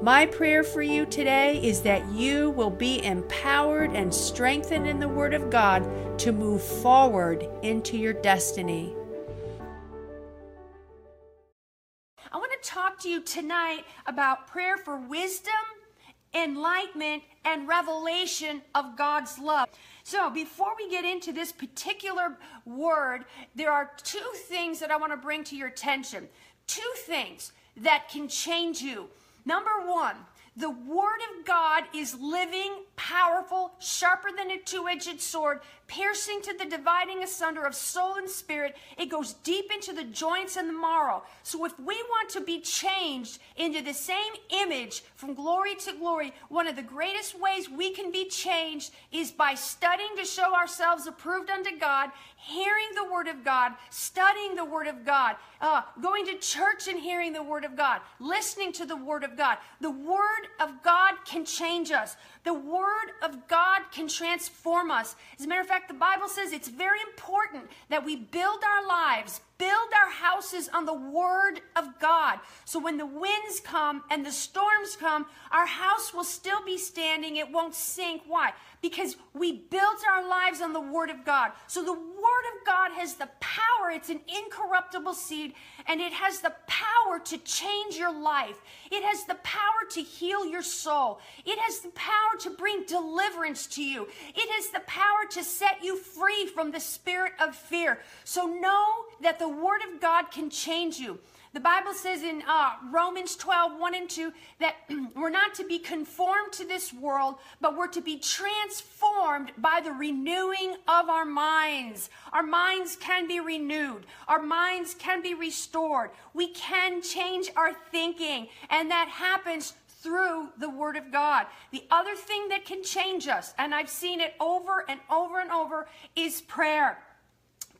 My prayer for you today is that you will be empowered and strengthened in the Word of God to move forward into your destiny. I want to talk to you tonight about prayer for wisdom, enlightenment, and revelation of God's love. So, before we get into this particular word, there are two things that I want to bring to your attention. Two things that can change you Number one, the Word of God is living, powerful, sharper than a two edged sword, piercing to the dividing asunder of soul and spirit. It goes deep into the joints and the marrow. So, if we want to be changed into the same image from glory to glory, one of the greatest ways we can be changed is by studying to show ourselves approved unto God, hearing the Word of God, studying the Word of God, uh, going to church and hearing the Word of God, listening to the Word of God. The Word of God can change us. The Word of God can transform us. As a matter of fact, the Bible says it's very important that we build our lives, build our houses on the Word of God. So when the winds come and the storms come, our house will still be standing. It won't sink. Why? Because we built our lives on the Word of God. So the Word of God has the power, it's an incorruptible seed, and it has the power to change your life. It has the power to heal your soul. It has the power to bring deliverance to you. It has the power to set you free from the spirit of fear. So know that the Word of God can change you. The Bible says in uh, Romans 12, 1 and 2, that we're not to be conformed to this world, but we're to be transformed by the renewing of our minds. Our minds can be renewed, our minds can be restored. We can change our thinking, and that happens through the Word of God. The other thing that can change us, and I've seen it over and over and over, is prayer.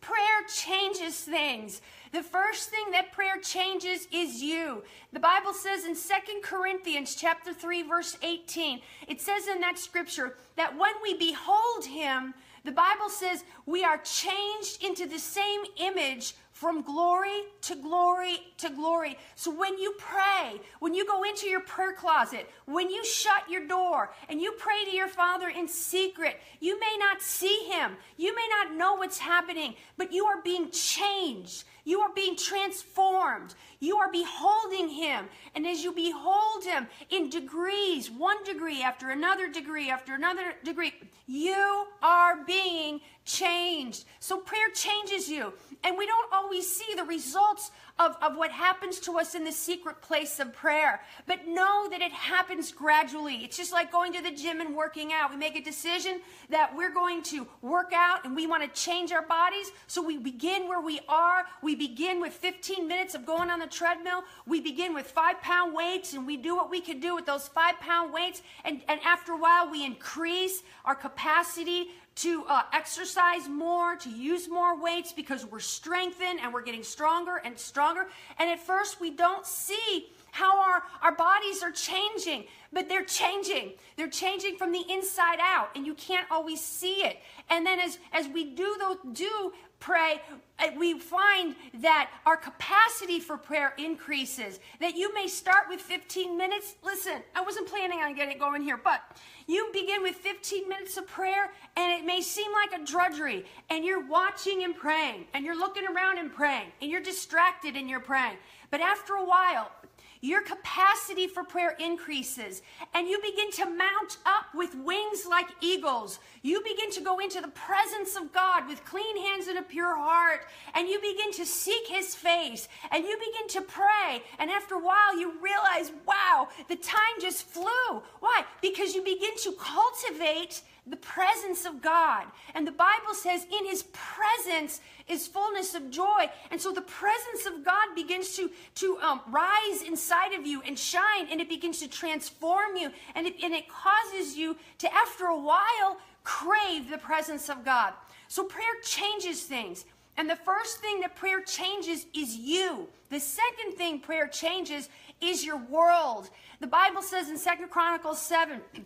Prayer changes things. The first thing that prayer changes is you. The Bible says in Second Corinthians chapter 3 verse 18, it says in that scripture that when we behold him, the Bible says we are changed into the same image from glory to glory to glory. So when you pray, when you go into your prayer closet, when you shut your door and you pray to your Father in secret, you may not see Him. You may not know what's happening, but you are being changed. You are being transformed. You are beholding him. And as you behold him in degrees, one degree after another degree after another degree, you are being changed. So prayer changes you. And we don't always see the results of, of what happens to us in the secret place of prayer. But know that it happens gradually. It's just like going to the gym and working out. We make a decision that we're going to work out and we want to change our bodies. So we begin where we are. We begin with 15 minutes of going on the treadmill. We begin with five pound weights and we do what we can do with those five pound weights. And, and after a while, we increase our capacity to uh, exercise more, to use more weights because we're strengthened and we're getting stronger and stronger. And at first, we don't see how our, our bodies are changing, but they're changing. They're changing from the inside out, and you can't always see it. And then as, as we do those, do pray, uh, we find that our capacity for prayer increases. That you may start with 15 minutes. Listen, I wasn't planning on getting going here, but you begin with 15 minutes of prayer, and it may seem like a drudgery, and you're watching and praying, and you're looking around and praying, and you're distracted and you're praying. But after a while, your capacity for prayer increases and you begin to mount up with wings like eagles. You begin to go into the presence of God with clean hands and a pure heart and you begin to seek his face and you begin to pray. And after a while, you realize, wow, the time just flew. Why? Because you begin to cultivate the presence of God. And the Bible says, in his presence is fullness of joy. And so the presence of God begins to, to um, rise inside of you and shine, and it begins to transform you. And it, and it causes you to, after a while, crave the presence of God. So prayer changes things. And the first thing that prayer changes is you. The second thing prayer changes is your world. The Bible says in Second Chronicles 7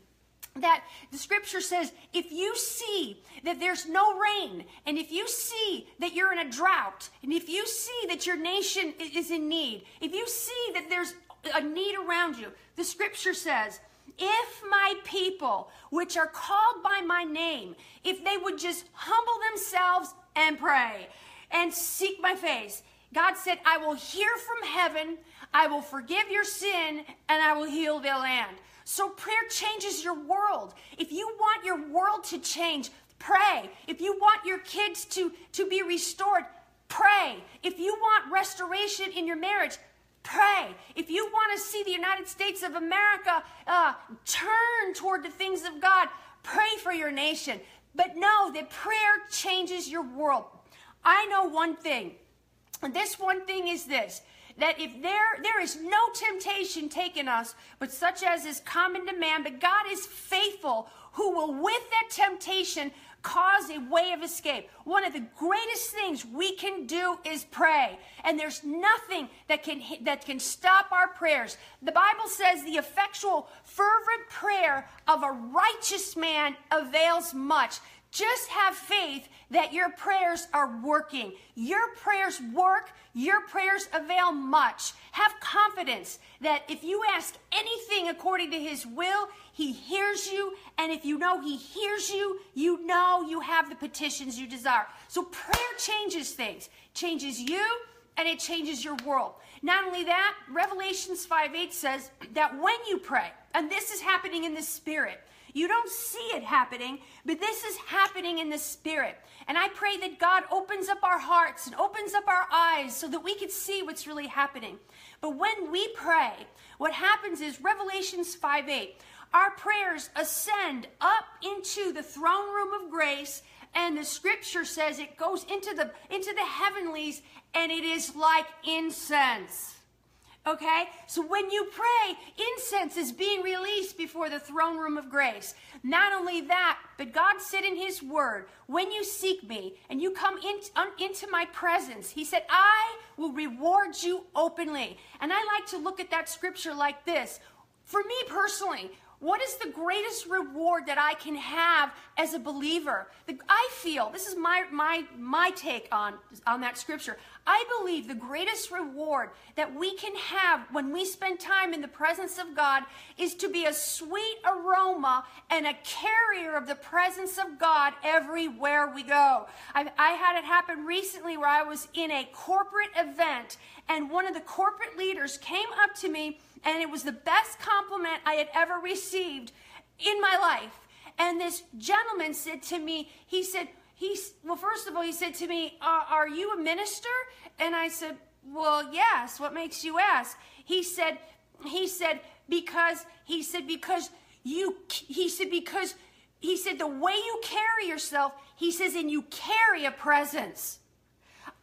that the scripture says if you see that there's no rain, and if you see that you're in a drought, and if you see that your nation is in need, if you see that there's a need around you, the scripture says, if my people, which are called by my name, if they would just humble themselves and pray and seek my face, God said, I will hear from heaven, I will forgive your sin, and I will heal their land. So prayer changes your world. If you want your world to change, pray. If you want your kids to, to be restored, pray. If you want restoration in your marriage, pray. If you want to see the United States of America uh, turn toward the things of God, pray for your nation. But know that prayer changes your world. I know one thing, this one thing is this that if there there is no temptation taken us but such as is common to man but god is faithful who will with that temptation cause a way of escape. One of the greatest things we can do is pray. And there's nothing that can that can stop our prayers. The bible says the effectual fervent prayer of a righteous man avails much. Just have faith that your prayers are working. Your prayers work, your prayers avail much. Have confidence that if you ask anything according to his will, he hears you. And if you know he hears you, you know you have the petitions you desire. So prayer changes things, changes you, and it changes your world. Not only that, Revelations 5 8 says that when you pray, and this is happening in the spirit, you don't see it happening, but this is happening in the spirit. And I pray that God opens up our hearts and opens up our eyes so that we can see what's really happening. But when we pray, what happens is Revelations 5 8, our prayers ascend up into the throne room of grace and the scripture says it goes into the into the heavenlies and it is like incense Okay? So when you pray, incense is being released before the throne room of grace. Not only that, but God said in His Word, when you seek me and you come in, un, into my presence, He said, I will reward you openly. And I like to look at that scripture like this. For me personally, what is the greatest reward that I can have as a believer? The, I feel, this is my, my, my take on, on that scripture. I believe the greatest reward that we can have when we spend time in the presence of God is to be a sweet aroma and a carrier of the presence of God everywhere we go. I, I had it happen recently where I was in a corporate event and one of the corporate leaders came up to me and it was the best compliment I had ever received in my life. And this gentleman said to me, he said, he's, well, first of all, he said to me, uh, Are you a minister? And I said, Well, yes. What makes you ask? He said, He said, Because, he said, Because you, he said, Because, he said, the way you carry yourself, he says, and you carry a presence.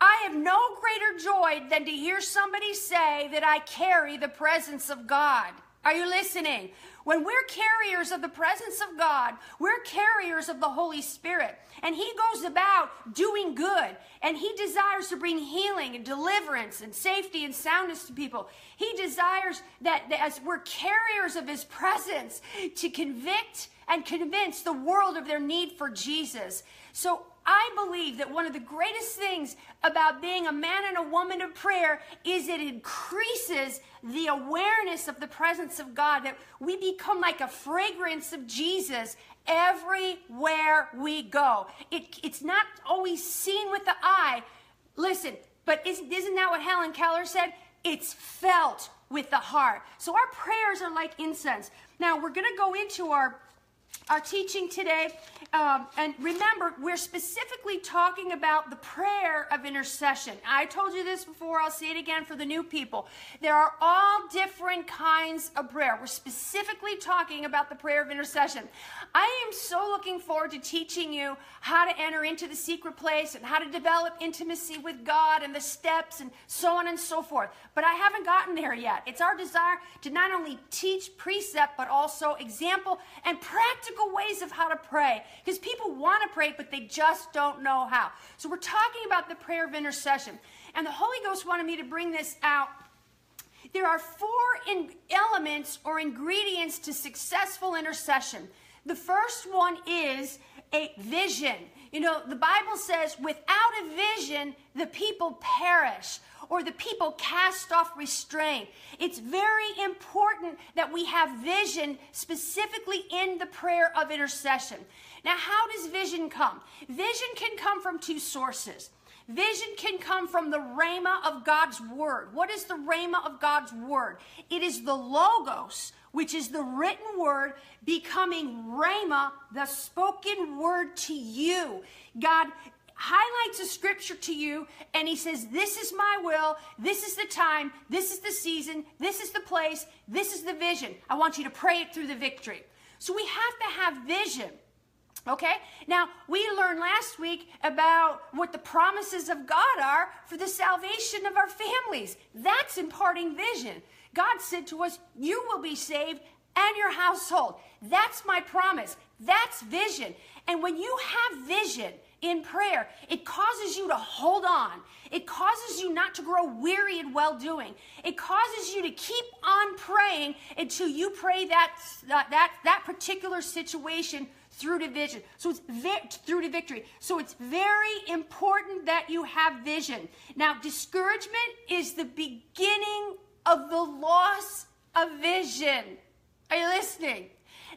I have no greater joy than to hear somebody say that I carry the presence of God. Are you listening? When we're carriers of the presence of God, we're carriers of the Holy Spirit. And He goes about doing good. And He desires to bring healing and deliverance and safety and soundness to people. He desires that, that as we're carriers of His presence to convict and convince the world of their need for Jesus. So I believe that one of the greatest things about being a man and a woman of prayer is it increases the awareness of the presence of God, that we become like a fragrance of Jesus everywhere we go. It, it's not always seen with the eye. Listen, but isn't, isn't that what Helen Keller said? It's felt with the heart. So our prayers are like incense. Now we're going to go into our our teaching today. Um, and remember, we're specifically talking about the prayer of intercession. I told you this before, I'll say it again for the new people. There are all different kinds of prayer. We're specifically talking about the prayer of intercession. I am so looking forward to teaching you how to enter into the secret place and how to develop intimacy with God and the steps and so on and so forth. But I haven't gotten there yet. It's our desire to not only teach precept, but also example and practice practical ways of how to pray because people want to pray, but they just don't know how. So we're talking about the prayer of intercession. And the Holy Ghost wanted me to bring this out there are four in elements or ingredients to successful intercession. The first one is a vision. You know, the Bible says, without a vision, the people perish or the people cast off restraint. It's very important that we have vision specifically in the prayer of intercession. Now, how does vision come? Vision can come from two sources. Vision can come from the rhema of God's word. What is the rhema of God's word? It is the logos, which is the written word, becoming rhema, the spoken word to you. God highlights a scripture to you and he says, This is my will, this is the time, this is the season, this is the place, this is the vision. I want you to pray it through the victory. So we have to have vision. Okay? Now, we learned last week about what the promises of God are for the salvation of our families. That's imparting vision. God said to us, You will be saved and your household. That's my promise. That's vision. And when you have vision in prayer, it causes you to hold on. It causes you not to grow weary in well doing. It causes you to keep on praying until you pray that, that, that particular situation through to vision. So it's vi- through to victory. So it's very important that you have vision. Now, discouragement is the beginning of the loss of vision. Are you listening?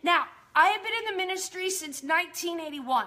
Now, I have been in the ministry since 1981,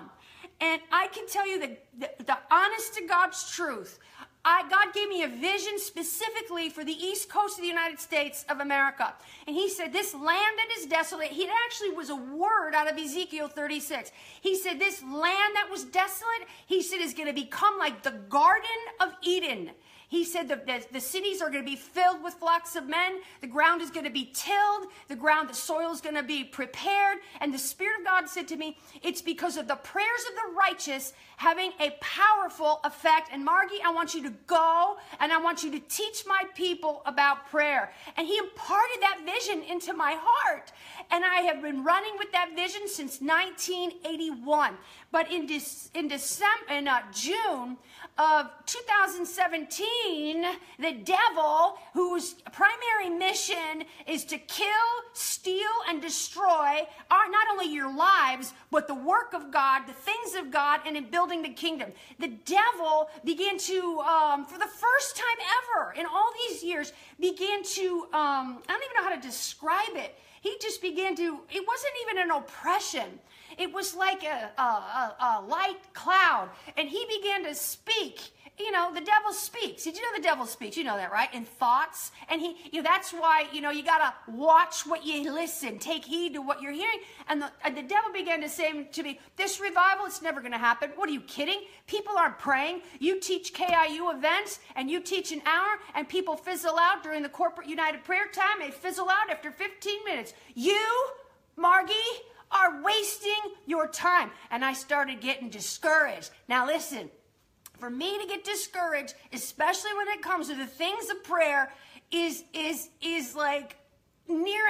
and I can tell you the, the, the honest to God's truth. I, God gave me a vision specifically for the east coast of the United States of America. And he said, This land that is desolate, he actually was a word out of Ezekiel 36. He said, This land that was desolate, he said, is going to become like the Garden of Eden. He said the, the, the, cities are going to be filled with flocks of men. The ground is going to be tilled. The ground, the soil is going to be prepared. And the Spirit of God said to me, it's because of the prayers of the righteous having a powerful effect. And Margie, I want you to go and I want you to teach my people about prayer. And he imparted that vision into my heart. And I have been running with that vision since 1981. But in, De- in December, in uh, June of 2017, the devil, whose primary mission is to kill, steal, and destroy, are not only your lives, but the work of God, the things of God, and in building the kingdom. The devil began to, um, for the first time ever in all these years, began to, um, I don't even know how to describe it he just began to, it wasn't even an oppression. It was like a, a, a, a light cloud. And he began to speak you know, the devil speaks. Did you know the devil speaks? You know that, right? In thoughts. And he, you know, that's why, you know, you got to watch what you listen, take heed to what you're hearing. And the, and the devil began to say to me, This revival, it's never going to happen. What are you kidding? People aren't praying. You teach KIU events and you teach an hour, and people fizzle out during the corporate united prayer time. They fizzle out after 15 minutes. You, Margie, are wasting your time. And I started getting discouraged. Now, listen for me to get discouraged, especially when it comes to the things of prayer, is is is like near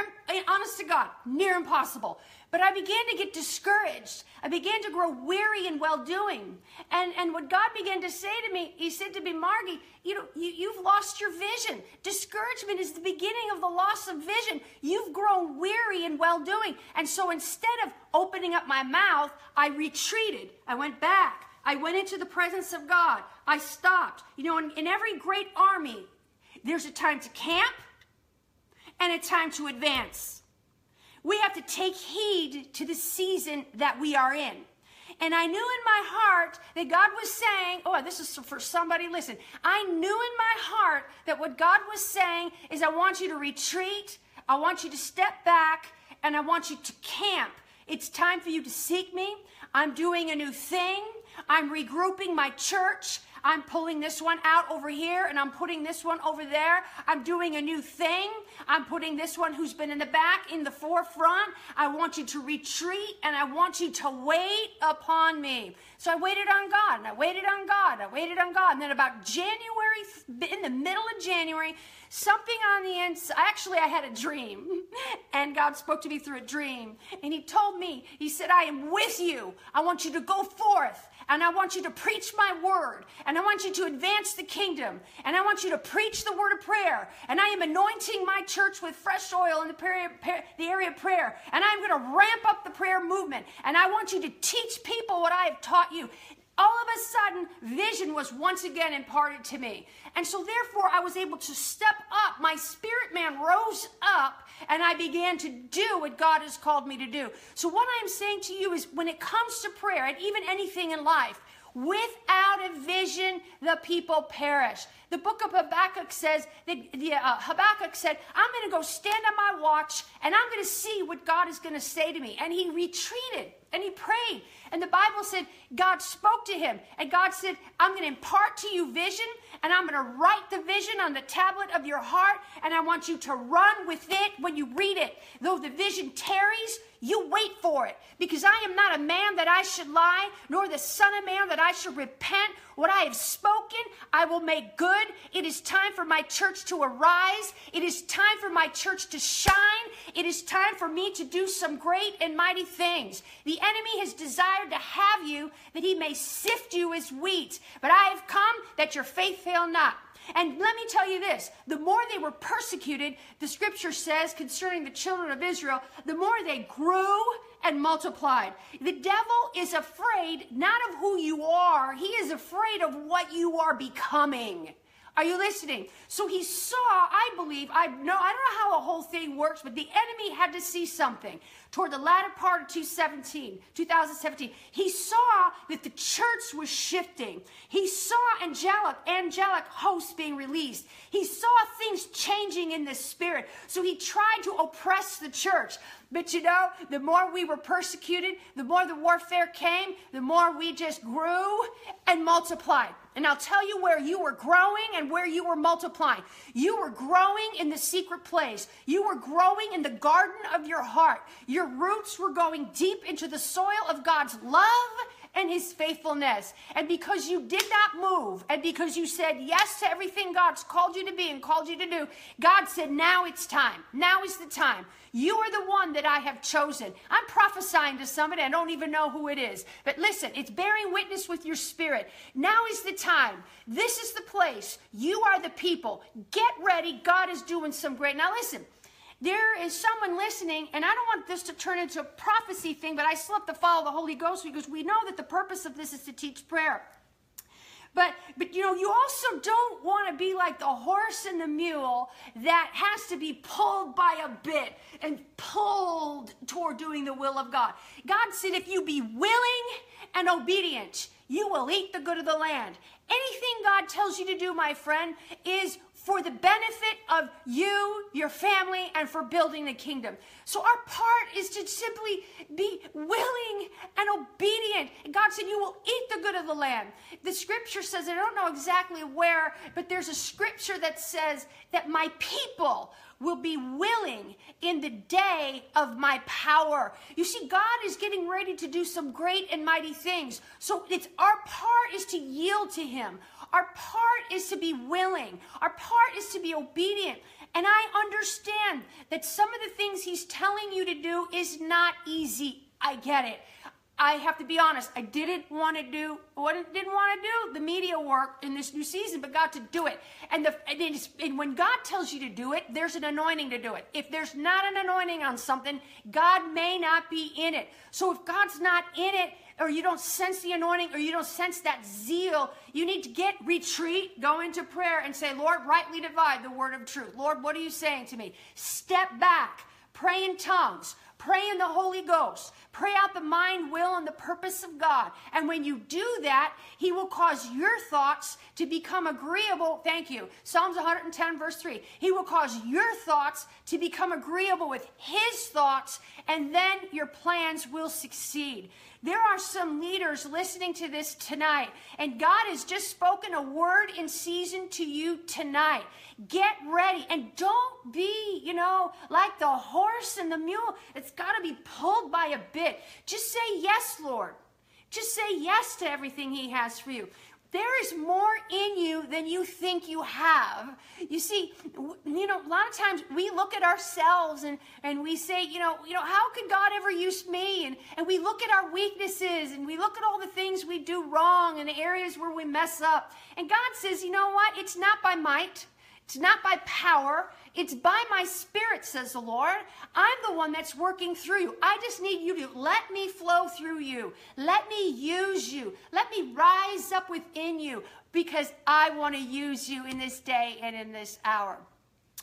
honest to God, near impossible. But I began to get discouraged. I began to grow weary in well doing. And, and what God began to say to me, He said to me, Margie, you know, you, you've lost your vision. Discouragement is the beginning of the loss of vision. You've grown weary in well doing. And so instead of opening up my mouth, I retreated. I went back. I went into the presence of God. I stopped. You know, in, in every great army, there's a time to camp and a time to advance. We have to take heed to the season that we are in. And I knew in my heart that God was saying, oh, this is for somebody, listen. I knew in my heart that what God was saying is, I want you to retreat, I want you to step back, and I want you to camp. It's time for you to seek me. I'm doing a new thing. I'm regrouping my church. I'm pulling this one out over here and I'm putting this one over there. I'm doing a new thing. I'm putting this one who's been in the back in the forefront. I want you to retreat and I want you to wait upon me. So I waited on God and I waited on God. And I waited on God. And then about January, in the middle of January, something on the inside, actually, I had a dream. And God spoke to me through a dream. And He told me, He said, I am with you. I want you to go forth and I want you to preach my word, and I want you to advance the kingdom, and I want you to preach the word of prayer, and I am anointing my church with fresh oil in the, the area of prayer, and I'm going to ramp up the prayer movement, and I want you to teach people what I have taught you. All of a sudden, vision was once again imparted to me. And so, therefore, I was able to step up. My spirit man rose up and I began to do what God has called me to do. So, what I'm saying to you is when it comes to prayer and even anything in life, without a vision, the people perish. The book of Habakkuk says that the, uh, Habakkuk said, I'm going to go stand on my watch and I'm going to see what God is going to say to me. And he retreated and he prayed. And the Bible said God spoke to him and God said, I'm going to impart to you vision and I'm going to write the vision on the tablet of your heart and I want you to run with it when you read it. Though the vision tarries, you wait for it because I am not a man that I should lie, nor the son of man that I should repent. What I have spoken, I will make good. It is time for my church to arise. It is time for my church to shine. It is time for me to do some great and mighty things. The enemy has desired to have you that he may sift you as wheat, but I have come that your faith fail not. And let me tell you this the more they were persecuted, the scripture says concerning the children of Israel, the more they grew and multiplied. The devil is afraid not of who you are, he is afraid of what you are becoming. Are you listening? So he saw, I believe, I know, I don't know how the whole thing works, but the enemy had to see something toward the latter part of 2017, 2017. He saw that the church was shifting. He saw angelic, angelic hosts being released. He saw things changing in the spirit. So he tried to oppress the church. But you know, the more we were persecuted, the more the warfare came, the more we just grew and multiplied. And I'll tell you where you were growing and where you were multiplying. You were growing in the secret place. You were growing in the garden of your heart. Your roots were going deep into the soil of God's love and his faithfulness. And because you did not move, and because you said yes to everything God's called you to be and called you to do, God said, Now it's time. Now is the time. You are the one that I have chosen. I'm prophesying to somebody, I don't even know who it is. But listen, it's bearing witness with your spirit. Now is the time. This is the place. You are the people. Get ready. God is doing some great. Now listen, there is someone listening, and I don't want this to turn into a prophecy thing, but I still have to follow the Holy Ghost because we know that the purpose of this is to teach prayer. But but you know, you also don't want to be like the horse and the mule that has to be pulled by a bit and pulled toward doing the will of God. God said if you be willing and obedient, you will eat the good of the land. Anything God tells you to do, my friend, is for the benefit of you, your family, and for building the kingdom. So our part is to simply be willing and obedient. And God said, You will eat the good of the land. The scripture says, I don't know exactly where, but there's a scripture that says that my people will be willing in the day of my power. You see, God is getting ready to do some great and mighty things. So it's our part is to yield to Him. Our part is to be willing. Our part is to be obedient. And I understand that some of the things He's telling you to do is not easy. I get it. I have to be honest. I didn't want to do what I didn't want to do the media work in this new season, but got to do it. And, the, and, and when God tells you to do it, there's an anointing to do it. If there's not an anointing on something, God may not be in it. So if God's not in it, or you don't sense the anointing, or you don't sense that zeal, you need to get retreat, go into prayer, and say, Lord, rightly divide the word of truth. Lord, what are you saying to me? Step back, pray in tongues Pray in the Holy Ghost. Pray out the mind, will, and the purpose of God. And when you do that, He will cause your thoughts to become agreeable. Thank you. Psalms 110, verse 3. He will cause your thoughts to become agreeable with His thoughts, and then your plans will succeed. There are some leaders listening to this tonight, and God has just spoken a word in season to you tonight. Get ready and don't be, you know, like the horse and the mule. It's got to be pulled by a bit. Just say yes, Lord. Just say yes to everything He has for you. There is more in you than you think you have. You see, you know, a lot of times we look at ourselves and, and we say, you know, you know, how could God ever use me? And, and we look at our weaknesses and we look at all the things we do wrong and the areas where we mess up. And God says, you know what? It's not by might. It's not by power. It's by my spirit, says the Lord. I'm the one that's working through you. I just need you to let me flow through you. Let me use you. Let me rise up within you because I want to use you in this day and in this hour.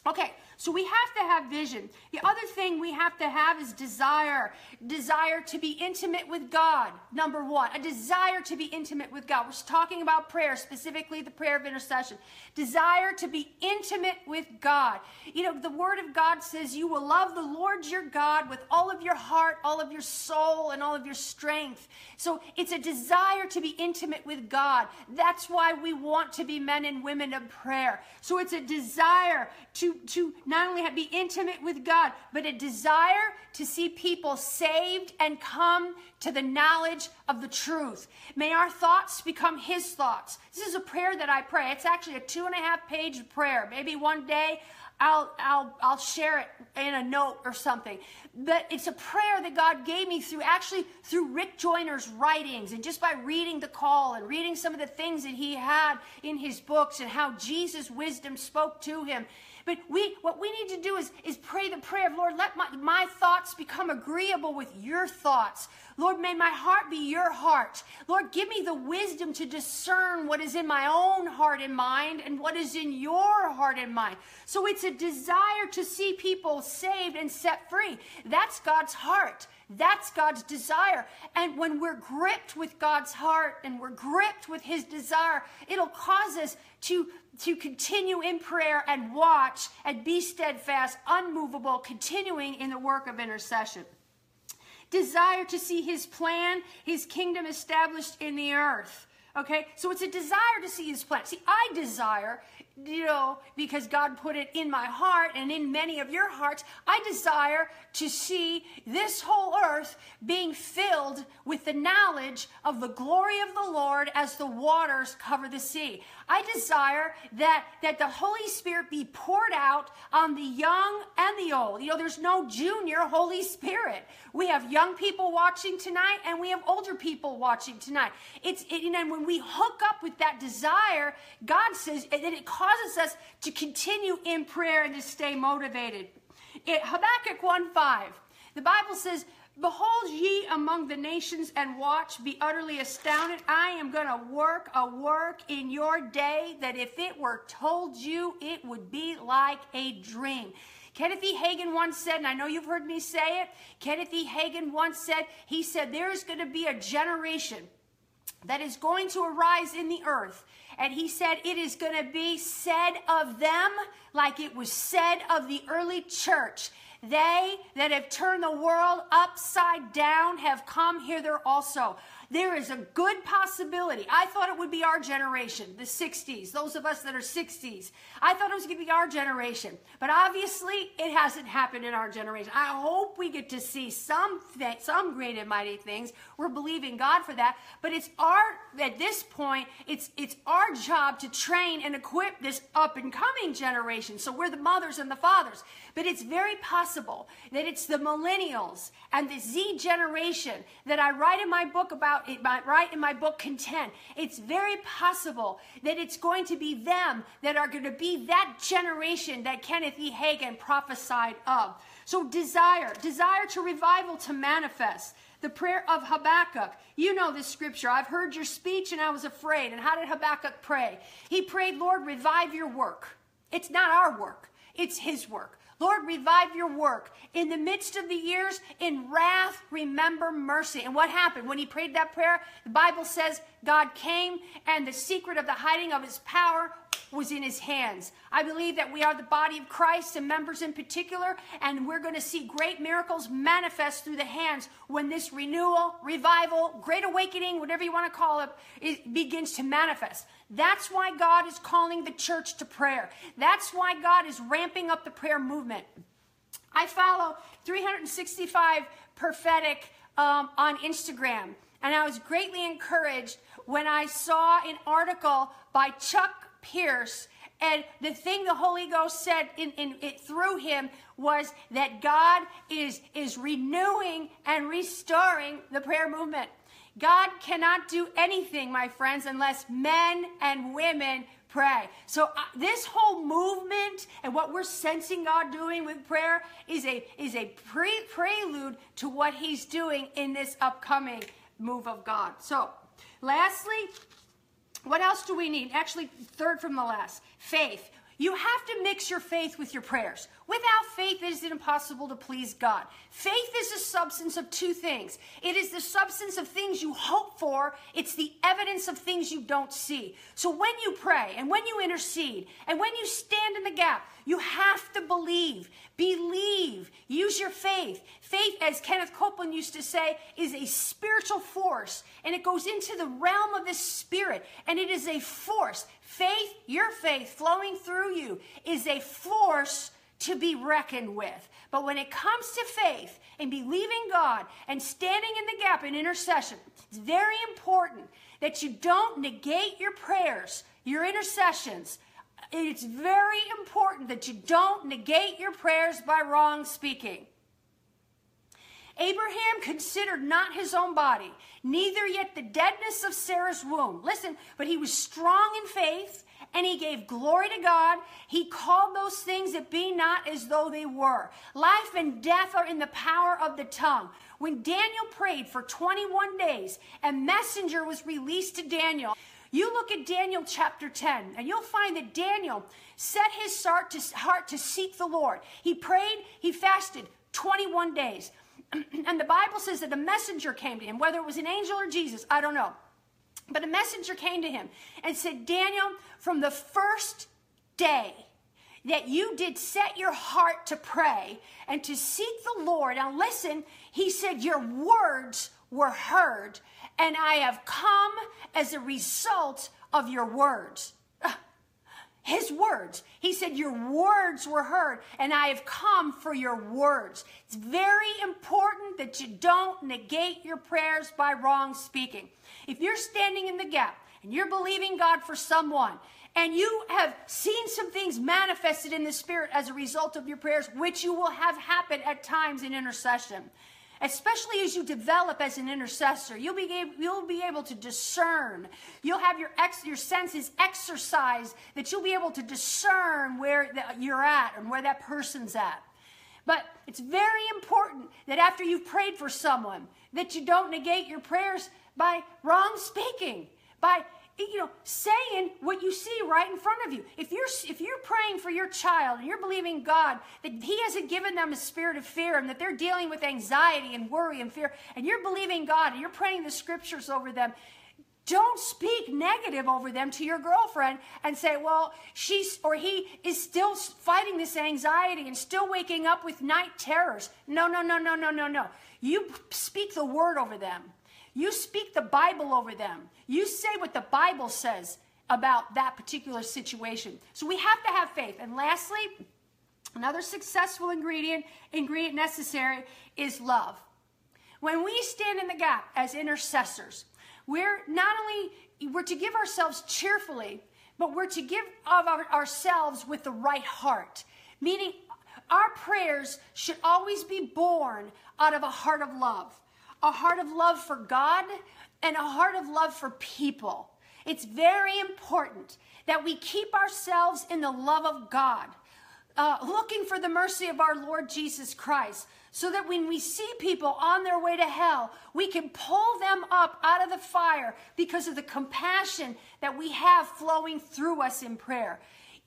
Okay, so we have to have vision. The other thing we have to have is desire. Desire to be intimate with God, number one. A desire to be intimate with God. We're talking about prayer, specifically the prayer of intercession. Desire to be intimate with God. You know, the Word of God says you will love the Lord your God with all of your heart, all of your soul, and all of your strength. So it's a desire to be intimate with God. That's why we want to be men and women of prayer. So it's a desire to to, not only be intimate with God, but a desire to see people saved and come to the knowledge of the truth. May our thoughts become His thoughts. This is a prayer that I pray. It's actually a two and a half page prayer. Maybe one day I'll, I'll, I'll share it in a note or something. But it's a prayer that God gave me through actually through Rick Joyner's writings and just by reading the call and reading some of the things that he had in his books and how Jesus' wisdom spoke to him. But we, what we need to do is, is pray the prayer of, Lord, let my, my thoughts become agreeable with your thoughts. Lord, may my heart be your heart. Lord, give me the wisdom to discern what is in my own heart and mind and what is in your heart and mind. So it's a desire to see people saved and set free. That's God's heart. That's God's desire. And when we're gripped with God's heart and we're gripped with his desire, it'll cause us to, to continue in prayer and watch and be steadfast, unmovable, continuing in the work of intercession. Desire to see his plan, his kingdom established in the earth. Okay, so it's a desire to see his plan. See, I desire you know, because God put it in my heart and in many of your hearts, I desire to see this whole earth being filled with the knowledge of the glory of the Lord as the waters cover the sea. I desire that, that the Holy Spirit be poured out on the young and the old. You know, there's no junior Holy Spirit. We have young people watching tonight and we have older people watching tonight. It's, it, and when we hook up with that desire, God says that it causes us to continue in prayer and to stay motivated. It, Habakkuk 1 5, the Bible says, Behold ye among the nations and watch, be utterly astounded. I am going to work a work in your day that if it were told you, it would be like a dream. Kenneth E. Hagin once said, and I know you've heard me say it, Kenneth E. Hagin once said, he said, there is going to be a generation that is going to arise in the earth. And he said, it is going to be said of them like it was said of the early church. They that have turned the world upside down have come hither also. There is a good possibility. I thought it would be our generation, the 60s, those of us that are 60s. I thought it was going to be our generation. But obviously, it hasn't happened in our generation. I hope we get to see some, th- some great and mighty things. We're believing God for that. But it's our, at this point, it's, it's our job to train and equip this up and coming generation. So we're the mothers and the fathers. But it's very possible that it's the millennials and the Z generation that I write in my book about, it, write in my book Content. It's very possible that it's going to be them that are going to be that generation that Kenneth E. Hagin prophesied of. So desire, desire to revival to manifest. The prayer of Habakkuk. You know this scripture. I've heard your speech and I was afraid. And how did Habakkuk pray? He prayed, Lord, revive your work. It's not our work, it's his work. Lord, revive your work. In the midst of the years, in wrath, remember mercy. And what happened when he prayed that prayer? The Bible says God came and the secret of the hiding of his power was in his hands. I believe that we are the body of Christ and members in particular, and we're going to see great miracles manifest through the hands when this renewal, revival, great awakening, whatever you want to call it, it begins to manifest. That's why God is calling the church to prayer. That's why God is ramping up the prayer movement. I follow 365 prophetic um, on Instagram, and I was greatly encouraged when I saw an article by Chuck Pierce. And the thing the Holy Ghost said in, in it through him was that God is, is renewing and restoring the prayer movement. God cannot do anything, my friends, unless men and women pray. So uh, this whole movement and what we're sensing God doing with prayer is a is a pre- prelude to what He's doing in this upcoming move of God. So, lastly, what else do we need? Actually, third from the last, faith. You have to mix your faith with your prayers. Without faith, it is impossible to please God. Faith is the substance of two things it is the substance of things you hope for, it's the evidence of things you don't see. So when you pray and when you intercede and when you stand in the gap, you have to believe. Believe. Use your faith. Faith, as Kenneth Copeland used to say, is a spiritual force and it goes into the realm of the spirit and it is a force. Faith, your faith flowing through you, is a force to be reckoned with. But when it comes to faith and believing God and standing in the gap in intercession, it's very important that you don't negate your prayers, your intercessions. It's very important that you don't negate your prayers by wrong speaking. Abraham considered not his own body, neither yet the deadness of Sarah's womb. Listen, but he was strong in faith and he gave glory to God. He called those things that be not as though they were. Life and death are in the power of the tongue. When Daniel prayed for 21 days, a messenger was released to Daniel. You look at Daniel chapter 10, and you'll find that Daniel set his heart to, heart to seek the Lord. He prayed, he fasted 21 days. and the Bible says that a messenger came to him, whether it was an angel or Jesus, I don't know. But a messenger came to him and said, Daniel, from the first day that you did set your heart to pray and to seek the Lord, now listen, he said, Your words were heard, and I have come as a result of your words. His words. He said, Your words were heard, and I have come for your words. It's very important that you don't negate your prayers by wrong speaking. If you're standing in the gap and you're believing God for someone, and you have seen some things manifested in the spirit as a result of your prayers, which you will have happen at times in intercession especially as you develop as an intercessor you'll be able, you'll be able to discern. You'll have your ex, your senses exercised that you'll be able to discern where the, you're at and where that person's at but it's very important that after you've prayed for someone that you don't negate your prayers by wrong speaking by you know, saying what you see right in front of you. If you're if you're praying for your child and you're believing God that He hasn't given them a spirit of fear and that they're dealing with anxiety and worry and fear, and you're believing God and you're praying the scriptures over them, don't speak negative over them to your girlfriend and say, well, she's or he is still fighting this anxiety and still waking up with night terrors. No, no, no, no, no, no, no. You speak the word over them. You speak the Bible over them. You say what the Bible says about that particular situation. So we have to have faith. And lastly, another successful ingredient ingredient necessary is love. When we stand in the gap as intercessors, we're not only we're to give ourselves cheerfully, but we're to give of our, ourselves with the right heart. Meaning our prayers should always be born out of a heart of love a heart of love for God and a heart of love for people. It's very important that we keep ourselves in the love of God, uh, looking for the mercy of our Lord Jesus Christ, so that when we see people on their way to hell, we can pull them up out of the fire because of the compassion that we have flowing through us in prayer.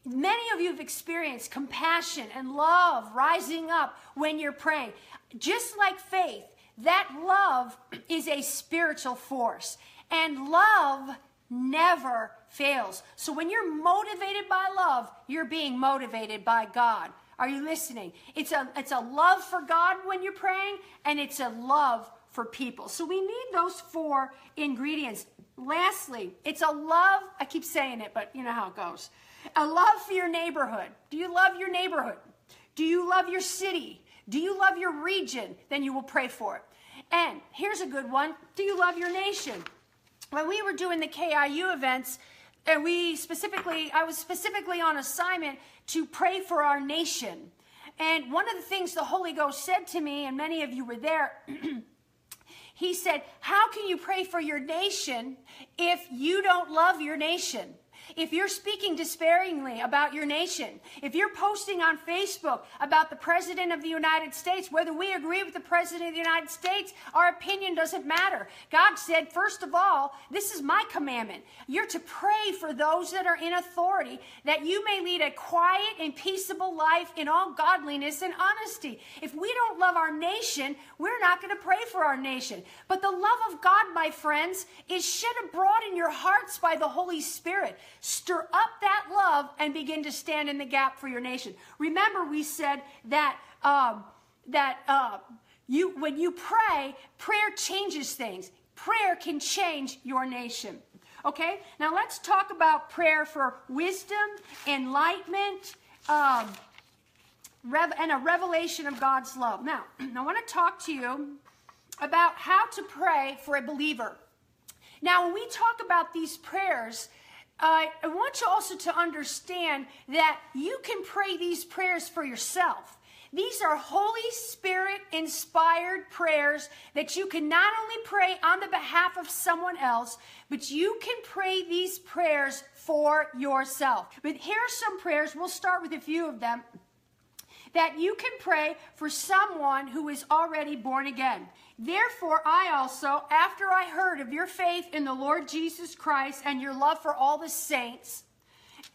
Many of you have experienced compassion and love rising up when you're praying. Just like faith, that love is a spiritual force. And love never fails. So when you're motivated by love, you're being motivated by God. Are you listening? It's a it's a love for God when you're praying and it's a love for people. So we need those four ingredients. Lastly, it's a love, I keep saying it, but you know how it goes. A love for your neighborhood. Do you love your neighborhood? Do you love your city? Do you love your region? Then you will pray for it. And here's a good one. Do you love your nation? When we were doing the KIU events, and we specifically, I was specifically on assignment to pray for our nation. And one of the things the Holy Ghost said to me, and many of you were there, he said, How can you pray for your nation if you don't love your nation? If you're speaking despairingly about your nation, if you're posting on Facebook about the President of the United States, whether we agree with the President of the United States, our opinion doesn't matter. God said, first of all, this is my commandment. You're to pray for those that are in authority, that you may lead a quiet and peaceable life in all godliness and honesty. If we don't love our nation, we're not going to pray for our nation. But the love of God, my friends, is shed abroad in your hearts by the Holy Spirit. Stir up that love and begin to stand in the gap for your nation. Remember, we said that um, that uh, you when you pray, prayer changes things. Prayer can change your nation. Okay, now let's talk about prayer for wisdom, enlightenment, um, and a revelation of God's love. Now, I want to talk to you about how to pray for a believer. Now, when we talk about these prayers, I want you also to understand that you can pray these prayers for yourself. These are Holy Spirit inspired prayers that you can not only pray on the behalf of someone else, but you can pray these prayers for yourself. But here are some prayers. We'll start with a few of them that you can pray for someone who is already born again. Therefore, I also, after I heard of your faith in the Lord Jesus Christ and your love for all the saints,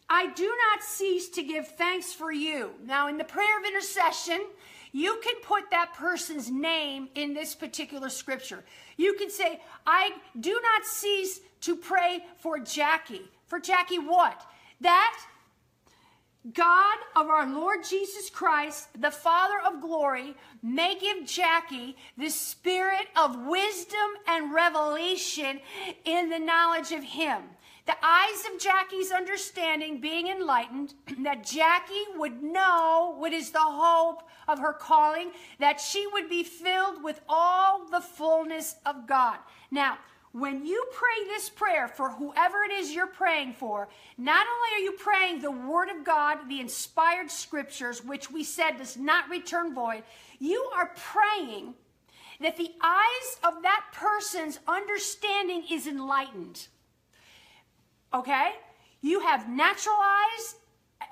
I do not cease to give thanks for you. Now, in the prayer of intercession, you can put that person's name in this particular scripture. You can say, I do not cease to pray for Jackie. For Jackie, what? That God of our Lord Jesus Christ, the Father of glory, may give Jackie the spirit of wisdom and revelation in the knowledge of Him. The eyes of Jackie's understanding being enlightened, that Jackie would know what is the hope of her calling, that she would be filled with all the fullness of God. Now, when you pray this prayer for whoever it is you're praying for, not only are you praying the Word of God, the inspired scriptures, which we said does not return void, you are praying that the eyes of that person's understanding is enlightened. Okay? You have natural eyes.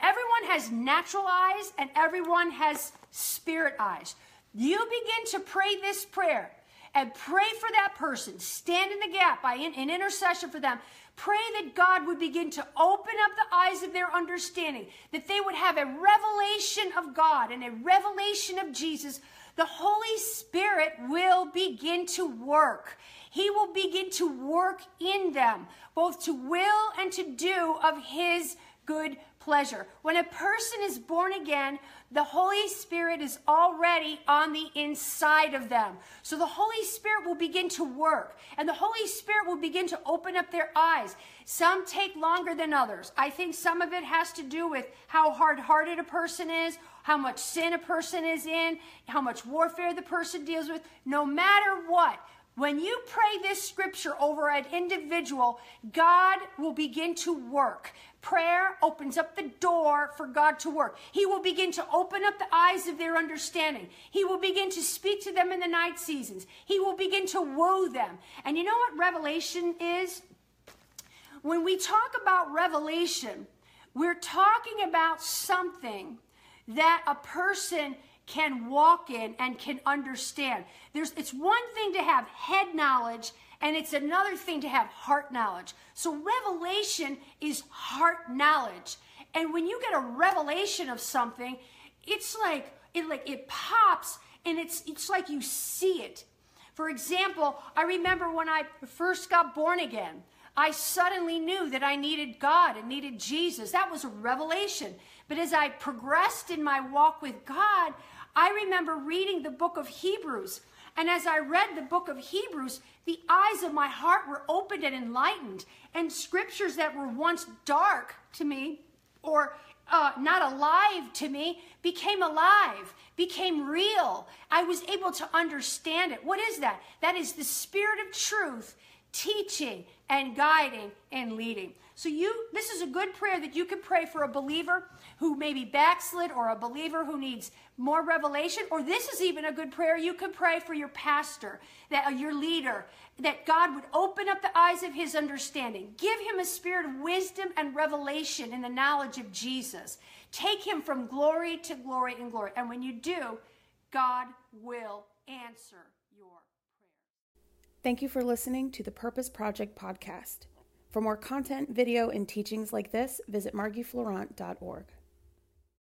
Everyone has natural eyes, and everyone has spirit eyes. You begin to pray this prayer and pray for that person. Stand in the gap by in, in intercession for them. Pray that God would begin to open up the eyes of their understanding, that they would have a revelation of God and a revelation of Jesus. The Holy Spirit will begin to work. He will begin to work in them, both to will and to do of His good pleasure. When a person is born again, the Holy Spirit is already on the inside of them. So the Holy Spirit will begin to work and the Holy Spirit will begin to open up their eyes. Some take longer than others. I think some of it has to do with how hard hearted a person is, how much sin a person is in, how much warfare the person deals with. No matter what, when you pray this scripture over an individual, God will begin to work. Prayer opens up the door for God to work. He will begin to open up the eyes of their understanding. He will begin to speak to them in the night seasons. He will begin to woo them. And you know what revelation is? When we talk about revelation, we're talking about something that a person can walk in and can understand. There's, it's one thing to have head knowledge and it's another thing to have heart knowledge. So revelation is heart knowledge. And when you get a revelation of something, it's like it like it pops and it's it's like you see it. For example, I remember when I first got born again. I suddenly knew that I needed God and needed Jesus. That was a revelation. But as I progressed in my walk with God, I remember reading the book of Hebrews. And as I read the book of Hebrews, the eyes of my heart were opened and enlightened, and scriptures that were once dark to me or uh, not alive to me became alive, became real. I was able to understand it. What is that? That is the spirit of truth teaching and guiding and leading. So you this is a good prayer that you can pray for a believer who may be backslid or a believer who needs more revelation or this is even a good prayer you can pray for your pastor, that uh, your leader, that God would open up the eyes of his understanding. Give him a spirit of wisdom and revelation in the knowledge of Jesus. Take him from glory to glory and glory. And when you do, God will answer your prayer. Thank you for listening to the Purpose Project podcast. For more content, video, and teachings like this, visit margieflorent.org.